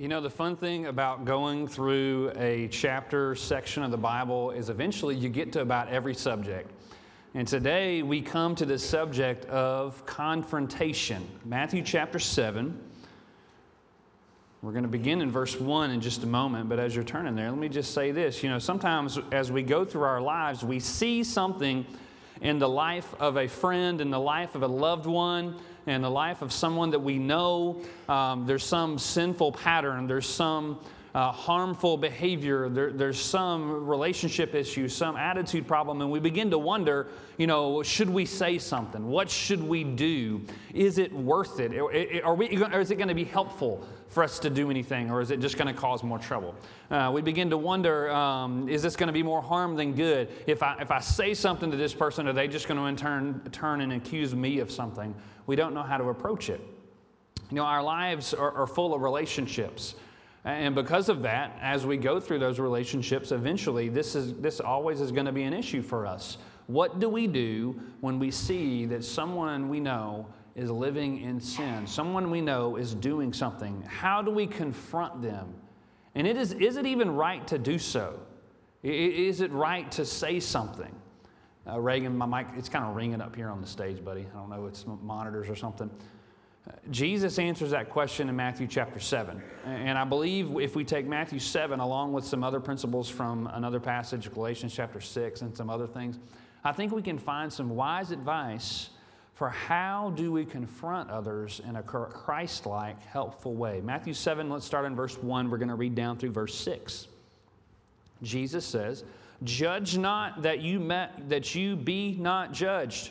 You know, the fun thing about going through a chapter section of the Bible is eventually you get to about every subject. And today we come to the subject of confrontation. Matthew chapter 7. We're going to begin in verse 1 in just a moment, but as you're turning there, let me just say this. You know, sometimes as we go through our lives, we see something in the life of a friend, in the life of a loved one, in the life of someone that we know um, there's some sinful pattern, there's some uh, harmful behavior, there, there's some relationship issue, some attitude problem, and we begin to wonder, you know, should we say something? What should we do? Is it worth it? Are we, or is it going to be helpful for us to do anything, or is it just going to cause more trouble? Uh, we begin to wonder, um, is this going to be more harm than good? If I, if I say something to this person, are they just going to in turn turn and accuse me of something? We don't know how to approach it. You know, our lives are, are full of relationships. And because of that, as we go through those relationships, eventually this, is, this always is going to be an issue for us. What do we do when we see that someone we know is living in sin? Someone we know is doing something. How do we confront them? And it is, is it even right to do so? Is it right to say something? Uh, Reagan, my mic, it's kind of ringing up here on the stage, buddy. I don't know, it's monitors or something. Jesus answers that question in Matthew chapter 7. And I believe if we take Matthew 7 along with some other principles from another passage, Galatians chapter 6, and some other things, I think we can find some wise advice for how do we confront others in a Christ like, helpful way. Matthew 7, let's start in verse 1. We're going to read down through verse 6. Jesus says, Judge not that you, met, that you be not judged.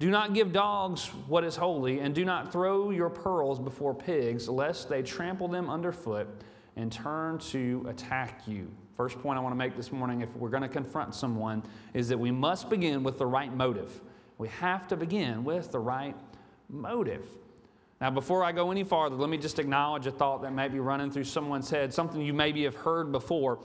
Do not give dogs what is holy, and do not throw your pearls before pigs, lest they trample them underfoot and turn to attack you. First point I want to make this morning, if we're going to confront someone, is that we must begin with the right motive. We have to begin with the right motive. Now, before I go any farther, let me just acknowledge a thought that may be running through someone's head, something you maybe have heard before.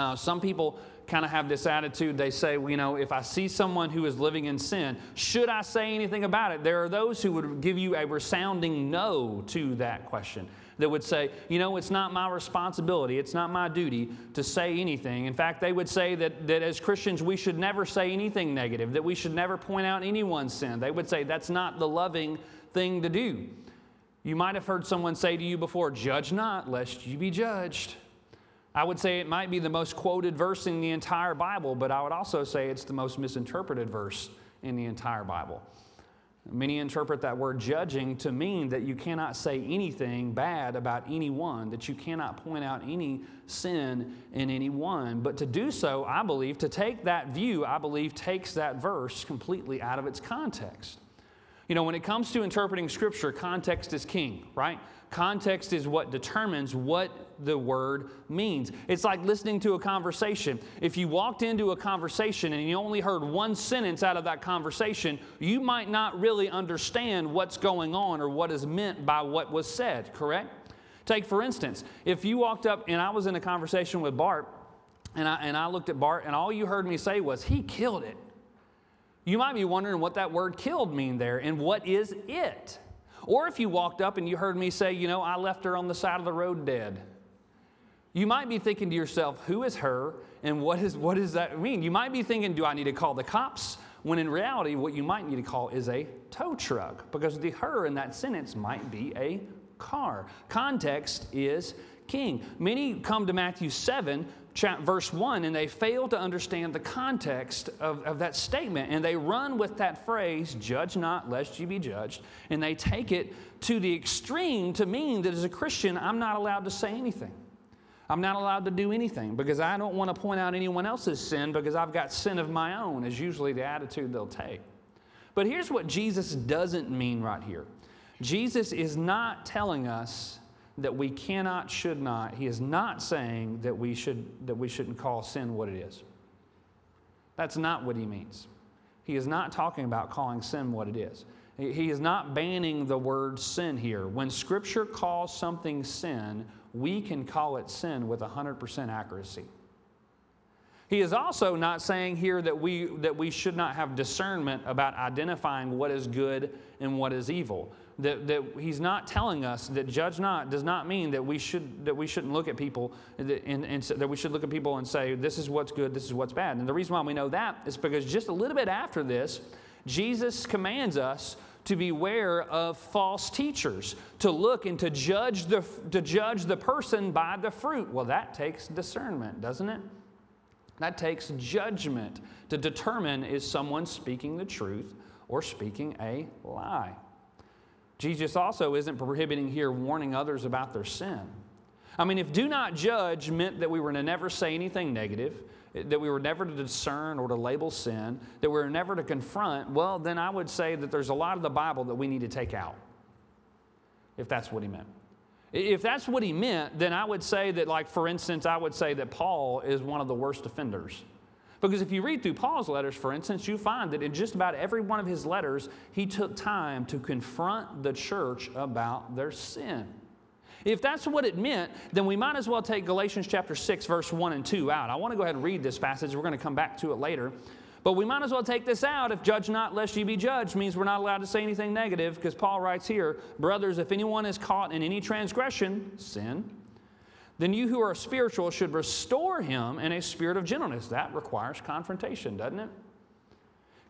Uh, some people kind of have this attitude. They say, you know, if I see someone who is living in sin, should I say anything about it? There are those who would give you a resounding no to that question. That would say, you know, it's not my responsibility, it's not my duty to say anything. In fact, they would say that, that as Christians, we should never say anything negative, that we should never point out anyone's sin. They would say that's not the loving thing to do. You might have heard someone say to you before, judge not, lest you be judged. I would say it might be the most quoted verse in the entire Bible, but I would also say it's the most misinterpreted verse in the entire Bible. Many interpret that word judging to mean that you cannot say anything bad about anyone, that you cannot point out any sin in anyone. But to do so, I believe, to take that view, I believe, takes that verse completely out of its context. You know, when it comes to interpreting Scripture, context is king, right? Context is what determines what the word means. It's like listening to a conversation. If you walked into a conversation and you only heard one sentence out of that conversation, you might not really understand what's going on or what is meant by what was said, correct? Take, for instance, if you walked up and I was in a conversation with Bart, and I, and I looked at Bart, and all you heard me say was, He killed it. You might be wondering what that word killed mean there, and what is it? Or if you walked up and you heard me say, you know, I left her on the side of the road dead. You might be thinking to yourself, who is her and what, is, what does that mean? You might be thinking, do I need to call the cops? When in reality, what you might need to call is a tow truck because the her in that sentence might be a car. Context is king. Many come to Matthew 7 verse 1 and they fail to understand the context of, of that statement and they run with that phrase judge not lest you be judged and they take it to the extreme to mean that as a christian i'm not allowed to say anything. I'm not allowed to do anything because i don't want to point out anyone else's sin because i've got sin of my own is usually the attitude they'll take. But here's what jesus doesn't mean right here. Jesus is not telling us that we cannot, should not. He is not saying that we, should, that we shouldn't call sin what it is. That's not what he means. He is not talking about calling sin what it is. He is not banning the word sin here. When Scripture calls something sin, we can call it sin with 100% accuracy. He is also not saying here that we, that we should not have discernment about identifying what is good and what is evil. That, that he's not telling us that judge not does not mean that we, should, that we shouldn't look at people and, and, that we should look at people and say, this is what's good, this is what's bad. And the reason why we know that is because just a little bit after this, Jesus commands us to beware of false teachers, to look and to judge the, to judge the person by the fruit. Well, that takes discernment, doesn't it? That takes judgment to determine is someone speaking the truth or speaking a lie. Jesus also isn't prohibiting here warning others about their sin. I mean, if do not judge meant that we were to never say anything negative, that we were never to discern or to label sin, that we were never to confront, well, then I would say that there's a lot of the Bible that we need to take out, if that's what he meant. If that's what he meant, then I would say that, like, for instance, I would say that Paul is one of the worst offenders. Because if you read through Paul's letters, for instance, you find that in just about every one of his letters, he took time to confront the church about their sin. If that's what it meant, then we might as well take Galatians chapter 6, verse 1 and 2 out. I want to go ahead and read this passage. We're going to come back to it later. But we might as well take this out if judge not lest ye be judged means we're not allowed to say anything negative because Paul writes here, Brothers, if anyone is caught in any transgression, sin, then you who are spiritual should restore him in a spirit of gentleness. That requires confrontation, doesn't it?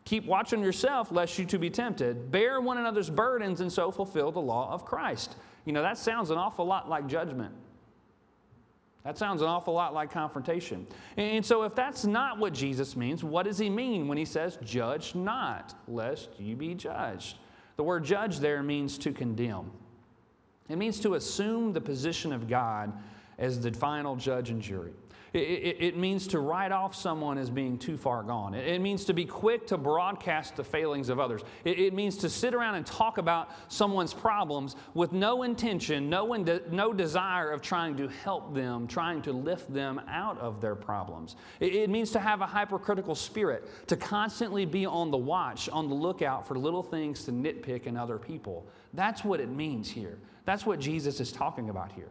Keep watch on yourself lest you to be tempted. Bear one another's burdens and so fulfill the law of Christ. You know, that sounds an awful lot like judgment. That sounds an awful lot like confrontation. And so, if that's not what Jesus means, what does he mean when he says, Judge not, lest you be judged? The word judge there means to condemn, it means to assume the position of God as the final judge and jury. It, it, it, means to write off someone as being too far gone. It, it means to be quick to broadcast the failings of others. It, means to sit around and talk about someone's problems with no intention, no, no desire of trying to help them, trying to lift them out of their problems. It, means to have a hypercritical spirit, to constantly be on the watch, on the lookout for little things to nitpick in other people. That's what it means here. That's what Jesus is talking about here.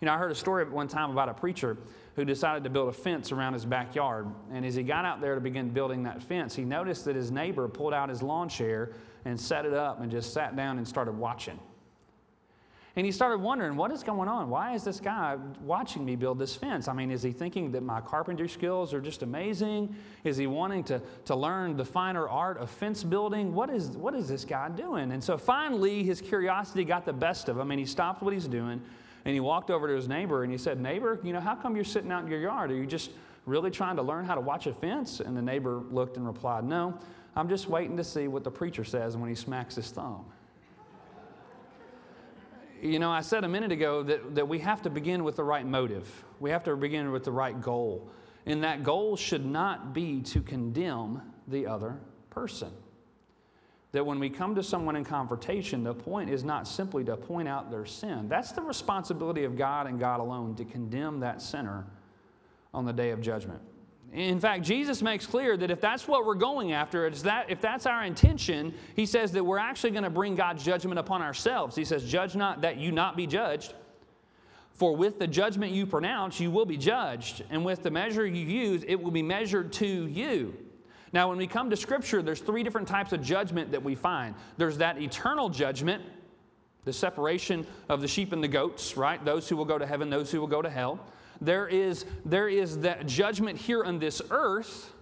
You know, I heard a story at one time about a preacher who decided to build a fence around his backyard. And as he got out there to begin building that fence, he noticed that his neighbor pulled out his lawn chair and set it up and just sat down and started watching. And he started wondering, what is going on? Why is this guy watching me build this fence? I mean, is he thinking that my carpentry skills are just amazing? Is he wanting to, to learn the finer art of fence building? What is, what is this guy doing? And so finally, his curiosity got the best of him, and he stopped what he's doing and he walked over to his neighbor and he said, Neighbor, you know, how come you're sitting out in your yard? Are you just really trying to learn how to watch a fence? And the neighbor looked and replied, No, I'm just waiting to see what the preacher says when he smacks his thumb. You know, I said a minute ago that, that we have to begin with the right motive. We have to begin with the right goal. And that goal should not be to condemn the other person that when we come to someone in confrontation, the point is not simply to point out their sin. That's the responsibility of God and God alone to condemn that sinner on the day of judgment. In fact, Jesus makes clear that if that's what we're going after, it's that, if that's our intention, he says that we're actually going to bring God's judgment upon ourselves. He says, Judge not that you not be judged. For with the judgment you pronounce, you will be judged. And with the measure you use, it will be measured to you. Now, when we come to Scripture, there's three different types of judgment that we find. There's that eternal judgment, the separation of the sheep and the goats, right? Those who will go to heaven, those who will go to hell. There is, there is that judgment here on this earth.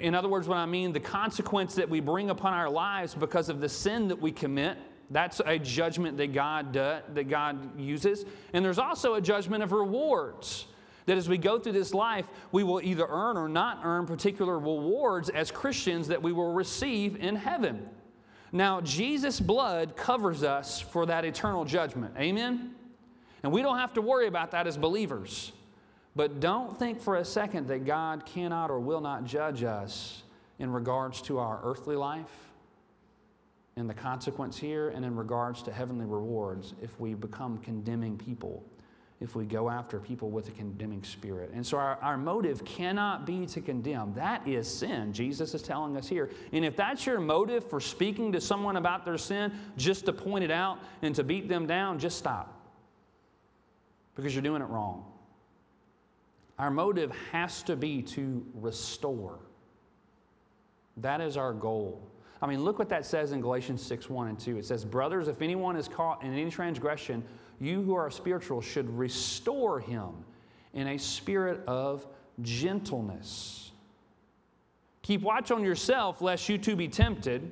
In other words, what I mean, the consequence that we bring upon our lives because of the sin that we commit. That's a judgment that God, uh, that God uses. And there's also a judgment of rewards. That as we go through this life, we will either earn or not earn particular rewards as Christians that we will receive in heaven. Now, Jesus' blood covers us for that eternal judgment. Amen? And we don't have to worry about that as believers. But don't think for a second that God cannot or will not judge us in regards to our earthly life. in the consequence here and in regards to heavenly rewards if we become condemning people, if we go after people with a condemning spirit. And so our, our motive cannot be to condemn. That is sin, Jesus is telling us here. And if that's your motive for speaking to someone about their sin, just to point it out and to beat them down, just stop. Because you're doing it wrong. Our motive has to be to restore. That is our goal. I mean, look what that says in Galatians 6 1 and 2. It says, Brothers, if anyone is caught in any transgression, you who are spiritual should restore him in a spirit of gentleness. Keep watch on yourself, lest you too be tempted.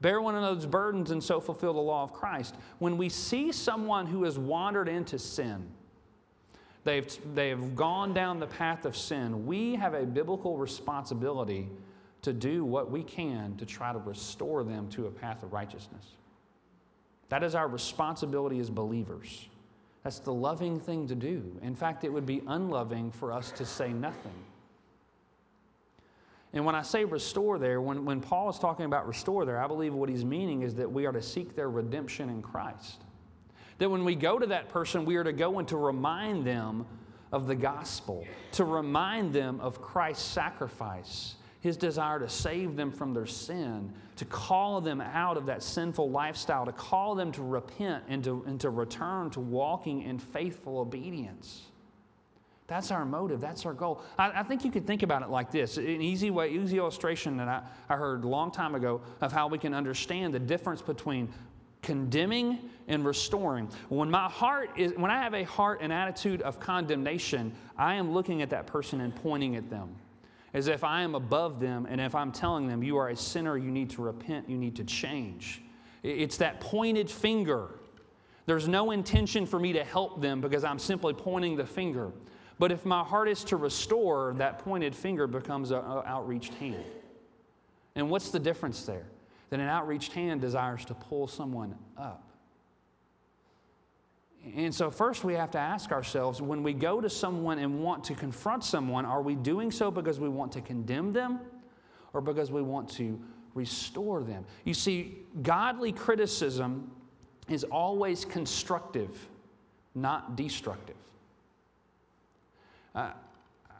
Bear one another's burdens and so fulfill the law of Christ. When we see someone who has wandered into sin, they've, they've gone down the path of sin, we have a biblical responsibility to do what we can to try to restore them to a path of righteousness. That is our responsibility as believers. That's the loving thing to do. In fact, it would be unloving for us to say nothing. And when I say restore there, when, when Paul is talking about restore there, I believe what he's meaning is that we are to seek their redemption in Christ. That when we go to that person, we are to go and to remind them of the gospel, to remind them of Christ's sacrifice, his desire to save them from their sin, to call them out of that sinful lifestyle, to call them to repent and to, and to return to walking in faithful obedience. That's our motive. That's our goal. I, I, think you could think about it like this an easy way, easy illustration that I, I heard a long time ago of how we can understand the difference between condemning and restoring. When my heart is, when I have a heart and attitude of condemnation, I am looking at that person and pointing at them as if I am above them and if I'm telling them, you are a sinner, you need to repent, you need to change. It's that pointed finger. There's no intention for me to help them because I'm simply pointing the finger. But if my heart is to restore, that pointed finger becomes an outreached hand. And what's the difference there? That an outreached hand desires to pull someone up. And so, first, we have to ask ourselves when we go to someone and want to confront someone, are we doing so because we want to condemn them or because we want to restore them? You see, godly criticism is always constructive, not destructive. Uh,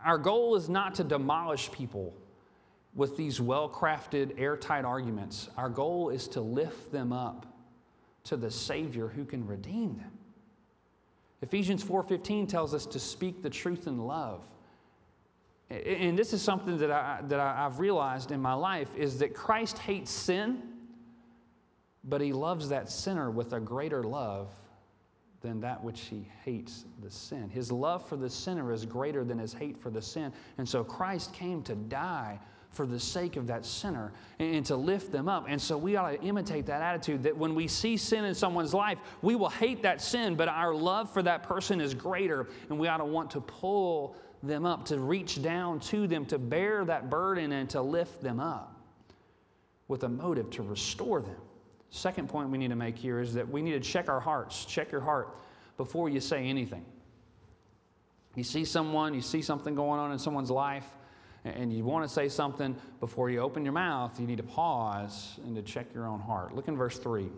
our goal is not to demolish people with these well crafted, airtight arguments. Our goal is to lift them up to the Savior who can redeem them. Ephesians 4:15 tells us to speak the truth in love. And this is something that, I, that I've realized in my life is that Christ hates sin, but he loves that sinner with a greater love than that which he hates the sin. His love for the sinner is greater than his hate for the sin. And so Christ came to die for the sake of that sinner and, to lift them up. And so we ought to imitate that attitude that when we see sin in someone's life, we will hate that sin, but our love for that person is greater. And we ought to want to pull them up, to reach down to them, to bear that burden and to lift them up with a motive to restore them. Second point we need to make here is that we need to check our hearts. Check your heart before you say anything. You see someone, you see something going on in someone's life, and you want to say something before you open your mouth, you need to pause and to check your own heart. Look in verse 3.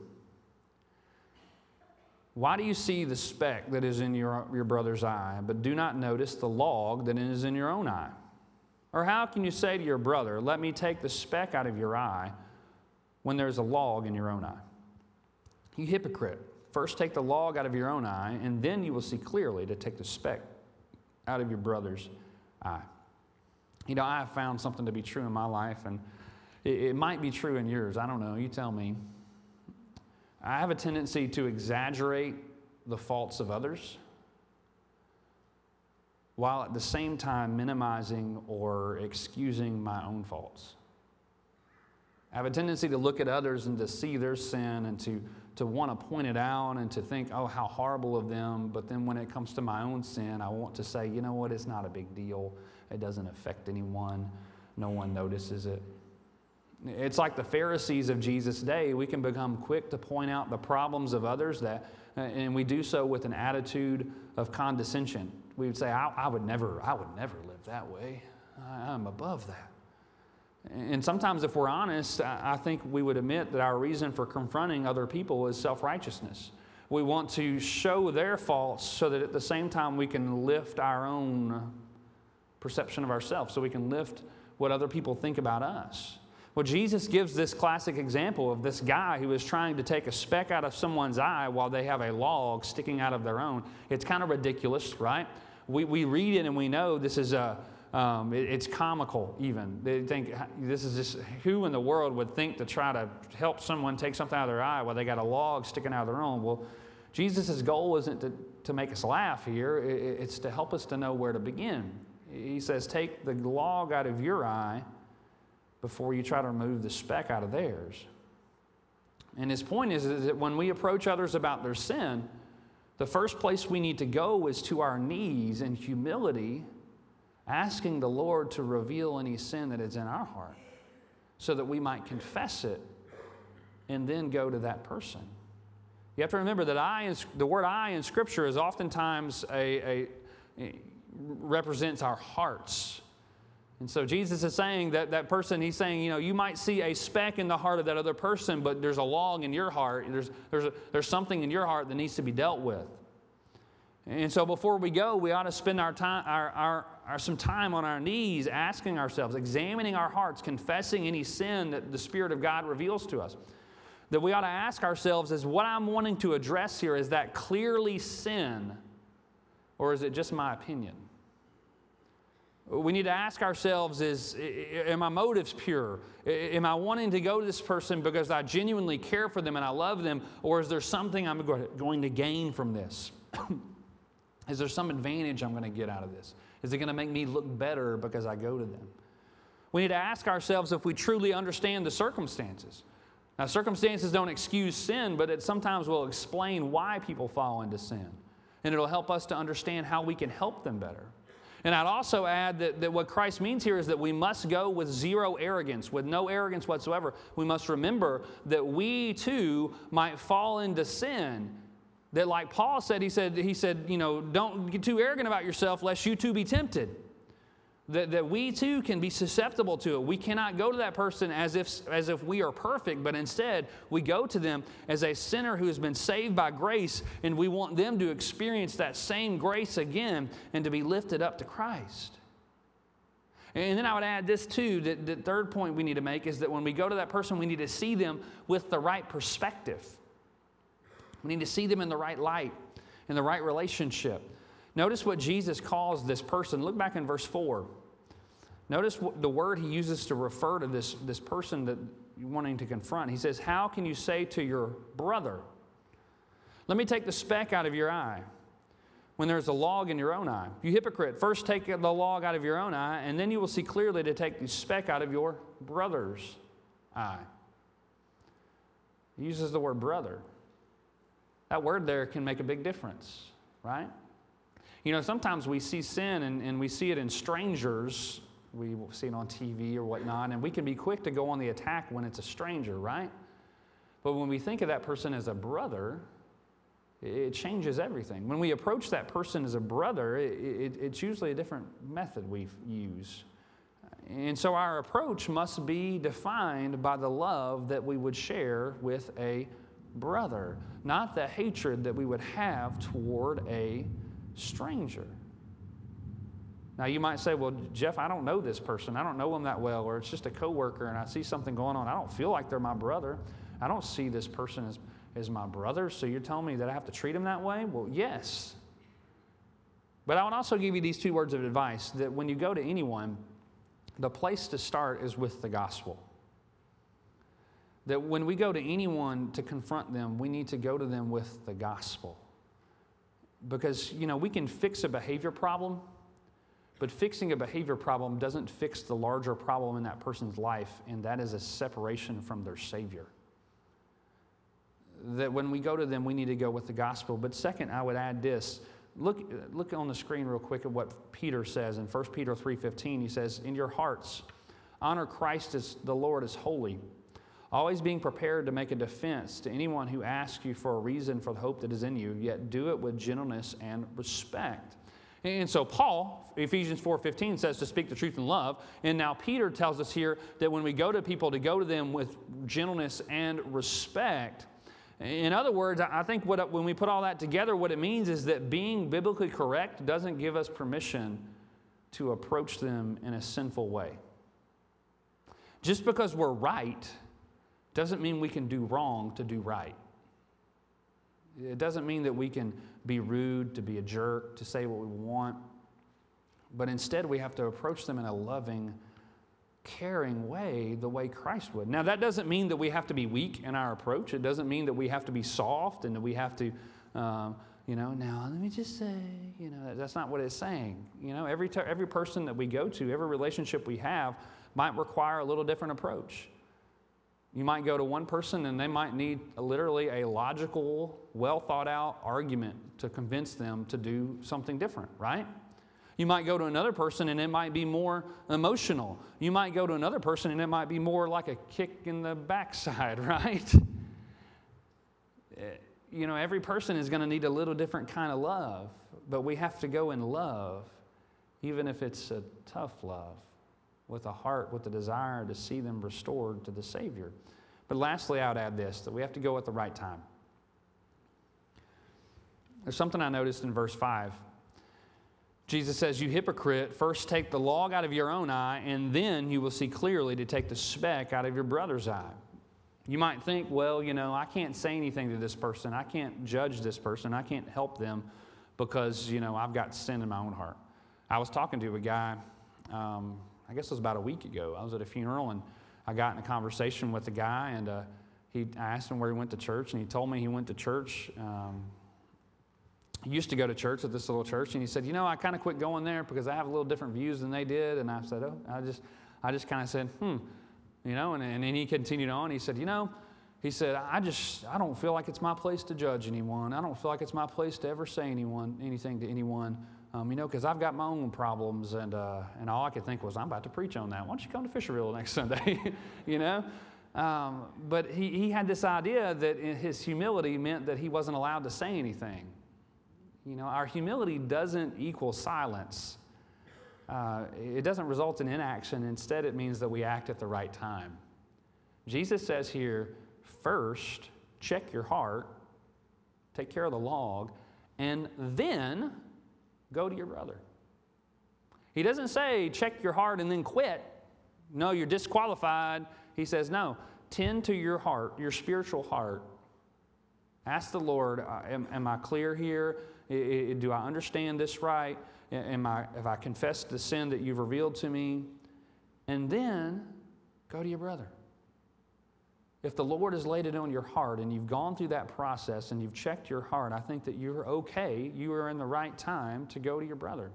Why do you see the speck that is in your, your brother's eye, but do not notice the log that is in your own eye? Or how can you say to your brother, Let me take the speck out of your eye, when there's a log in your own eye? You hypocrite. First take the log out of your own eye, and then you will see clearly to take the speck out of your brother's eye. You know, I have found something to be true in my life, and it, it might be true in yours. I don't know. You tell me. I have a tendency to exaggerate the faults of others while at the same time minimizing or excusing my own faults. I have a tendency to look at others and to see their sin and to, to want to point it out and to think, oh, how horrible of them. But then when it comes to my own sin, I want to say, you know what, it's not a big deal. It doesn't affect anyone, no one notices it. It's like the Pharisees of Jesus' day. We can become quick to point out the problems of others, that, and we do so with an attitude of condescension. We would say, I, I would never, I would never live that way. I, I'm above that. And sometimes, if we're honest, I think we would admit that our reason for confronting other people is self righteousness. We want to show their faults so that at the same time we can lift our own perception of ourselves, so we can lift what other people think about us. Well, Jesus gives this classic example of this guy who is trying to take a speck out of someone's eye while they have a log sticking out of their own. It's kind of ridiculous, right? We, we read it and we know this is a, um, it, it's comical, even. They think this is just who in the world would think to try to help someone take something out of their eye while they got a log sticking out of their own? Well, Jesus' goal isn't to, to make us laugh here, it, it's to help us to know where to begin. He says, Take the log out of your eye before you try to remove the speck out of theirs. And his point is, is that when we approach others about their sin, the first place we need to go is to our knees in humility asking the Lord to reveal any sin that is in our heart so that we might confess it and then go to that person. You have to remember that eye, the word eye in Scripture is oftentimes a, a, a represents our hearts. And so Jesus is saying that that person, he's saying, you know, you might see a speck in the heart of that other person, but there's a log in your heart. There's, there's, a, there's something in your heart that needs to be dealt with. And so before we go, we ought to spend our time, our, our, our, some time on our knees asking ourselves, examining our hearts, confessing any sin that the Spirit of God reveals to us. That we ought to ask ourselves is what I'm wanting to address here, is that clearly sin, or is it just my opinion? We need to ask ourselves is, am my motives pure? Am I wanting to go to this person because I genuinely care for them and I love them, or is there something I'm going to gain from this? Is there some advantage I'm going to get out of this? Is it going to make me look better because I go to them? We need to ask ourselves if we truly understand the circumstances. Now, circumstances don't excuse sin, but it sometimes will explain why people fall into sin. And it'll help us to understand how we can help them better. And I'd also add that, that what Christ means here is that we must go with zero arrogance, with no arrogance whatsoever. We must remember that we too might fall into sin that like Paul said, he said, he said, you know, don't get too arrogant about yourself lest you too be tempted. That, that we too can be susceptible to it. We cannot go to that person as if, as if we are perfect, but instead we go to them as a sinner who has been saved by grace, and we want them to experience that same grace again and to be lifted up to Christ. And then I would add this too that the third point we need to make is that when we go to that person, we need to see them with the right perspective. We need to see them in the right light, in the right relationship. Notice what Jesus calls this person. Look back in verse 4. Notice the word he uses to refer to this, this person that you're wanting to confront. He says, How can you say to your brother, Let me take the speck out of your eye when there's a log in your own eye? You hypocrite, first take the log out of your own eye, and then you will see clearly to take the speck out of your brother's eye. He uses the word brother. That word there can make a big difference, right? You know, sometimes we see sin and, and we see it in strangers. We see it on TV or whatnot, and we can be quick to go on the attack when it's a stranger, right? But when we think of that person as a brother, it changes everything. When we approach that person as a brother, it, it, it's usually a different method we use. And so our approach must be defined by the love that we would share with a brother, not the hatred that we would have toward a stranger. Now you might say, "Well, Jeff, I don't know this person. I don't know them that well, or it's just a coworker, and I see something going on. I don't feel like they're my brother. I don't see this person as, as my brother. So you're telling me that I have to treat him that way? Well, yes. But I would also give you these two words of advice: that when you go to anyone, the place to start is with the gospel that when we go to anyone to confront them, we need to go to them with the gospel. Because, you know, we can fix a behavior problem, but fixing a behavior problem doesn't fix the larger problem in that person's life, and that is a separation from their Savior. That when we go to them, we need to go with the gospel. But second, I would add this. Look, look on the screen real quick at what Peter says in 1 Peter 3.15. He says, In your hearts, honor Christ as the Lord as holy always being prepared to make a defense to anyone who asks you for a reason for the hope that is in you, yet do it with gentleness and respect. And so Paul, Ephesians 4:15 says to speak the truth in love, and now Peter tells us here that when we go to people to go to them with gentleness and respect. In other words, I think what, when we put all that together, what it means is that being biblically correct doesn't give us permission to approach them in a sinful way. Just because we're right doesn't mean we can do wrong to do right. It doesn't mean that we can be rude, to be a jerk, to say what we want. But instead, we have to approach them in a loving, caring way, the way Christ would. Now, that doesn't mean that we have to be weak in our approach. It doesn't mean that we have to be soft and that we have to, um, you know, now let me just say, you know, that's not what it's saying. You know, every, t- every person that we go to, every relationship we have might require a little different approach. You might go to one person and they might need literally a logical, well thought out argument to convince them to do something different, right? You might go to another person and it might be more emotional. You might go to another person and it might be more like a kick in the backside, right? Eh, you know, every person is going to need a little different kind of love, but we have to go in love, even if it's a tough love with a heart, with a desire to see them restored to the Savior. But lastly, I would add this that we have to go at the right time. There's something I noticed in verse 5. Jesus says, You hypocrite, first take the log out of your own eye, and then you will see clearly to take the speck out of your brother's eye. You might think, well, you know, I can't say anything to this person. I can't judge this person. I can't help them because, you know, I've got sin in my own heart. I was talking to a guy um, I guess it was about a week ago. I was at a funeral and I got in a conversation with a guy and uh, he, I asked him where he went to church and he told me he went to church. Um, he used to go to church at this little church and he said, you know, I kind of quit going there because I have a little different views than they did. And I said, oh, I just, I just kind of said, hmm, you know, and, and then he continued on. He said, you know, he said, I just, I don't feel like it's my place to judge anyone. I don't feel like it's my place to ever say anyone, anything to anyone. Um, you know, because I've got my own problems, and, uh, and all I could think was, I'm about to preach on that. Why don't you come to Fisherville next Sunday? you know? Um, but he, he had this idea that his humility meant that he wasn't allowed to say anything. You know, our humility doesn't equal silence. Uh, it doesn't result in inaction. Instead, it means that we act at the right time. Jesus says here, first, check your heart, take care of the log, and then Go to your brother. He doesn't say, check your heart and then quit. No, you're disqualified. He says, no, tend to your heart, your spiritual heart. Ask the Lord, uh, am, am I clear here? do I understand this right? Am I, have I confessed the sin that you've revealed to me? And then go to your brother. If the Lord has laid it on your heart and you've gone through that process and you've checked your heart, I think that you're okay. You are in the right time to go to your brother.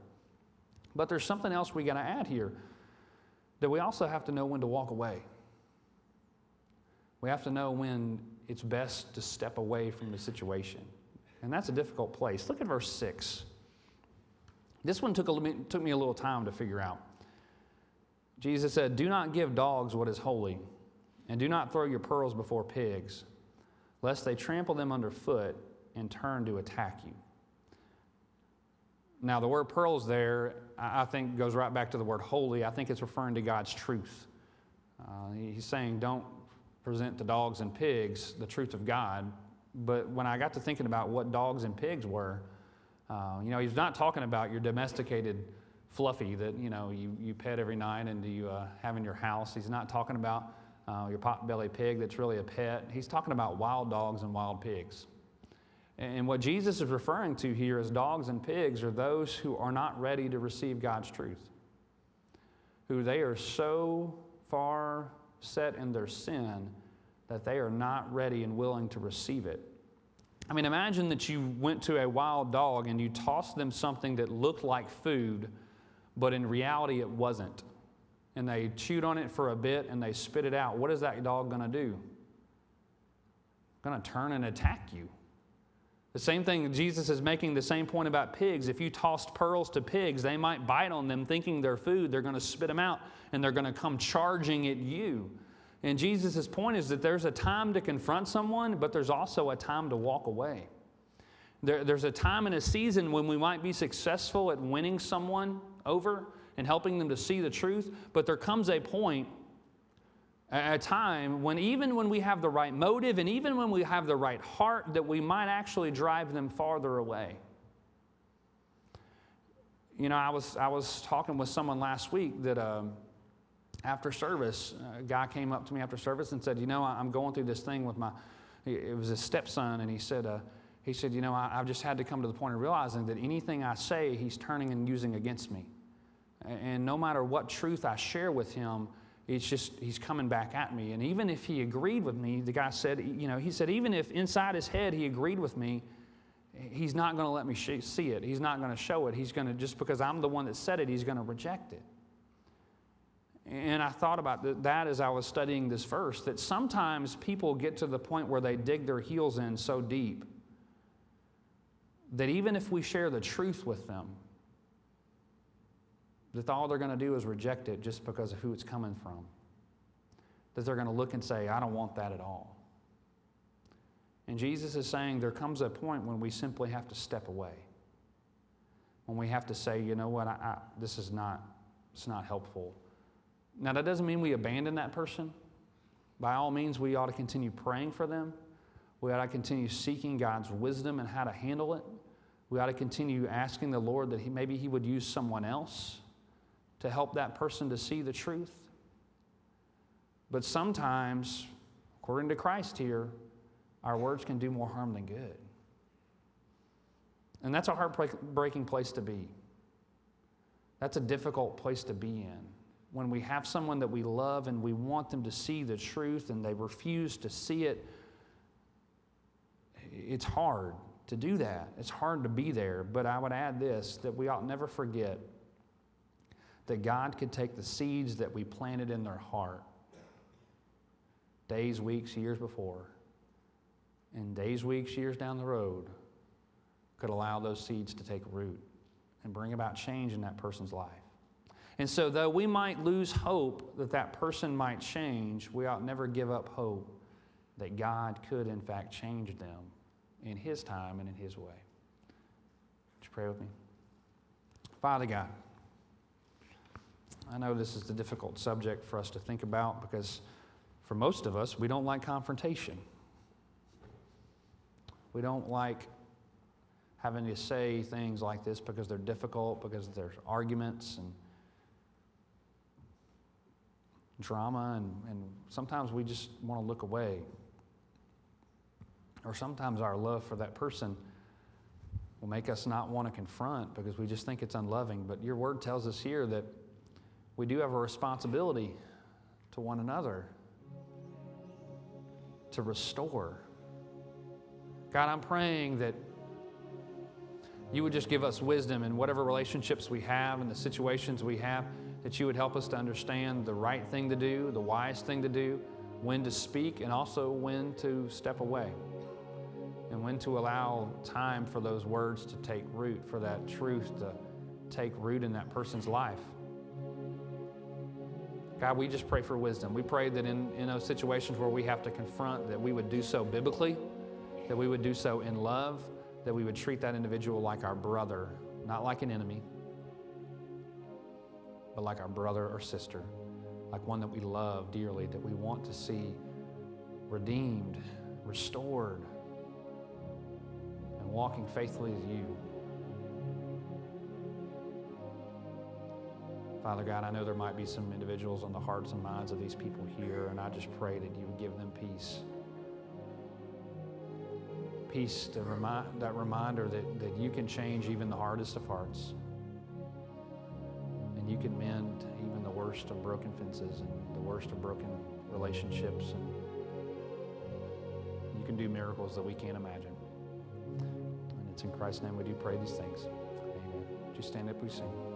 But there's something else we got to add here that we also have to know when to walk away. We have to know when it's best to step away from the situation. And that's a difficult place. Look at verse 6. This one took, a, took me a little time to figure out. Jesus said, Do not give dogs what is holy and do not throw your pearls before pigs, lest they trample them underfoot and turn to attack you. Now, the word pearls there, I think, goes right back to the word holy. I think it's referring to God's truth. Uh, he's saying, don't present to dogs and pigs the truth of God. But when I got to thinking about what dogs and pigs were, uh, you know, he's not talking about your domesticated fluffy that, you know, you, you pet every night and you uh, have in your house. He's not talking about uh, your pot-bellied pig that's really a pet. He's talking about wild dogs and wild pigs. And what Jesus is referring to here as dogs and pigs are those who are not ready to receive God's truth, who they are so far set in their sin that they are not ready and willing to receive it. I mean, imagine that you went to a wild dog and you tossed them something that looked like food, but in reality it wasn't and they chewed on it for a bit and they spit it out, what is that dog going to do? Going to turn and attack you. The same thing, Jesus is making the same point about pigs. If you tossed pearls to pigs, they might bite on them thinking they're food. They're going to spit them out and they're going to come charging at you. And Jesus' point is that there's a time to confront someone, but there's also a time to walk away. There, there's a time and a season when we might be successful at winning someone over and helping them to see the truth, but there comes a point, a time when even when we have the right motive and even when we have the right heart, that we might actually drive them farther away. You know, I was, I was talking with someone last week that um, after service, a guy came up to me after service and said, You know, I'm going through this thing with my, it was his stepson, and he said, uh, he said, You know, I, have just had to come to the point of realizing that anything I say, he's turning and using against me. And no matter what truth I share with him, it's just, he's coming back at me. And even if he agreed with me, the guy said, You know, he said, even if inside his head he agreed with me, he's not going to let me see it. He's not going to show it. He's going to, just because I'm the one that said it, he's going to reject it. And I thought about that as I was studying this verse that sometimes people get to the point where they dig their heels in so deep that even if we share the truth with them, that all they're going to do is reject it just because of who it's coming from. That they're going to look and say, I don't want that at all. And Jesus is saying there comes a point when we simply have to step away. When we have to say, you know what, I, I, this is not, it's not helpful. Now, that doesn't mean we abandon that person. By all means, we ought to continue praying for them. We ought to continue seeking God's wisdom and how to handle it. We ought to continue asking the Lord that he, maybe He would use someone else to help that person to see the truth. But sometimes, according to Christ here, our words can do more harm than good. And that's a heartbreaking place to be. That's a difficult place to be in. When we have someone that we love and we want them to see the truth and they refuse to see it, it's hard to do that. It's hard to be there. But I would add this that we ought never forget that God could take the seeds that we planted in their heart days, weeks, years before and days, weeks, years down the road could allow those seeds to take root and bring about change in that person's life. And so, though we might lose hope that that person might change, we ought never give up hope that God could, in fact, change them in His time and in His way. Would you pray with me? Father God, I know this is a difficult subject for us to think about because for most of us, we don't like confrontation. We don't like having to say things like this because they're difficult, because there's arguments and drama, and, and sometimes we just want to look away. Or sometimes our love for that person will make us not want to confront because we just think it's unloving. But your word tells us here that we do have a responsibility to one another to restore God, I'm praying that you would just give us wisdom in whatever relationships we have and the situations we have, that you would help us to understand the right thing to do, the wise thing to do, when to speak, and also when to step away, and when to allow time for those words to take root, for that truth to take root in that person's life. God, we just pray for wisdom. We pray that in, in those situations where we have to confront, that we would do so biblically that we would do so in love, that we would treat that individual like our brother, not like an enemy, but like our brother or sister, like one that we love dearly, that we want to see redeemed, restored, and walking faithfully with you. Father God, I know there might be some individuals on the hearts and minds of these people here, and I just pray that you would give them peace peace, to remind, that reminder that, that you can change even the hardest of hearts. And you can mend even the worst of broken fences and the worst of broken relationships. And you can do miracles that we can't imagine. And it's in Christ's name we do pray these things. Amen. You stand up, we sing.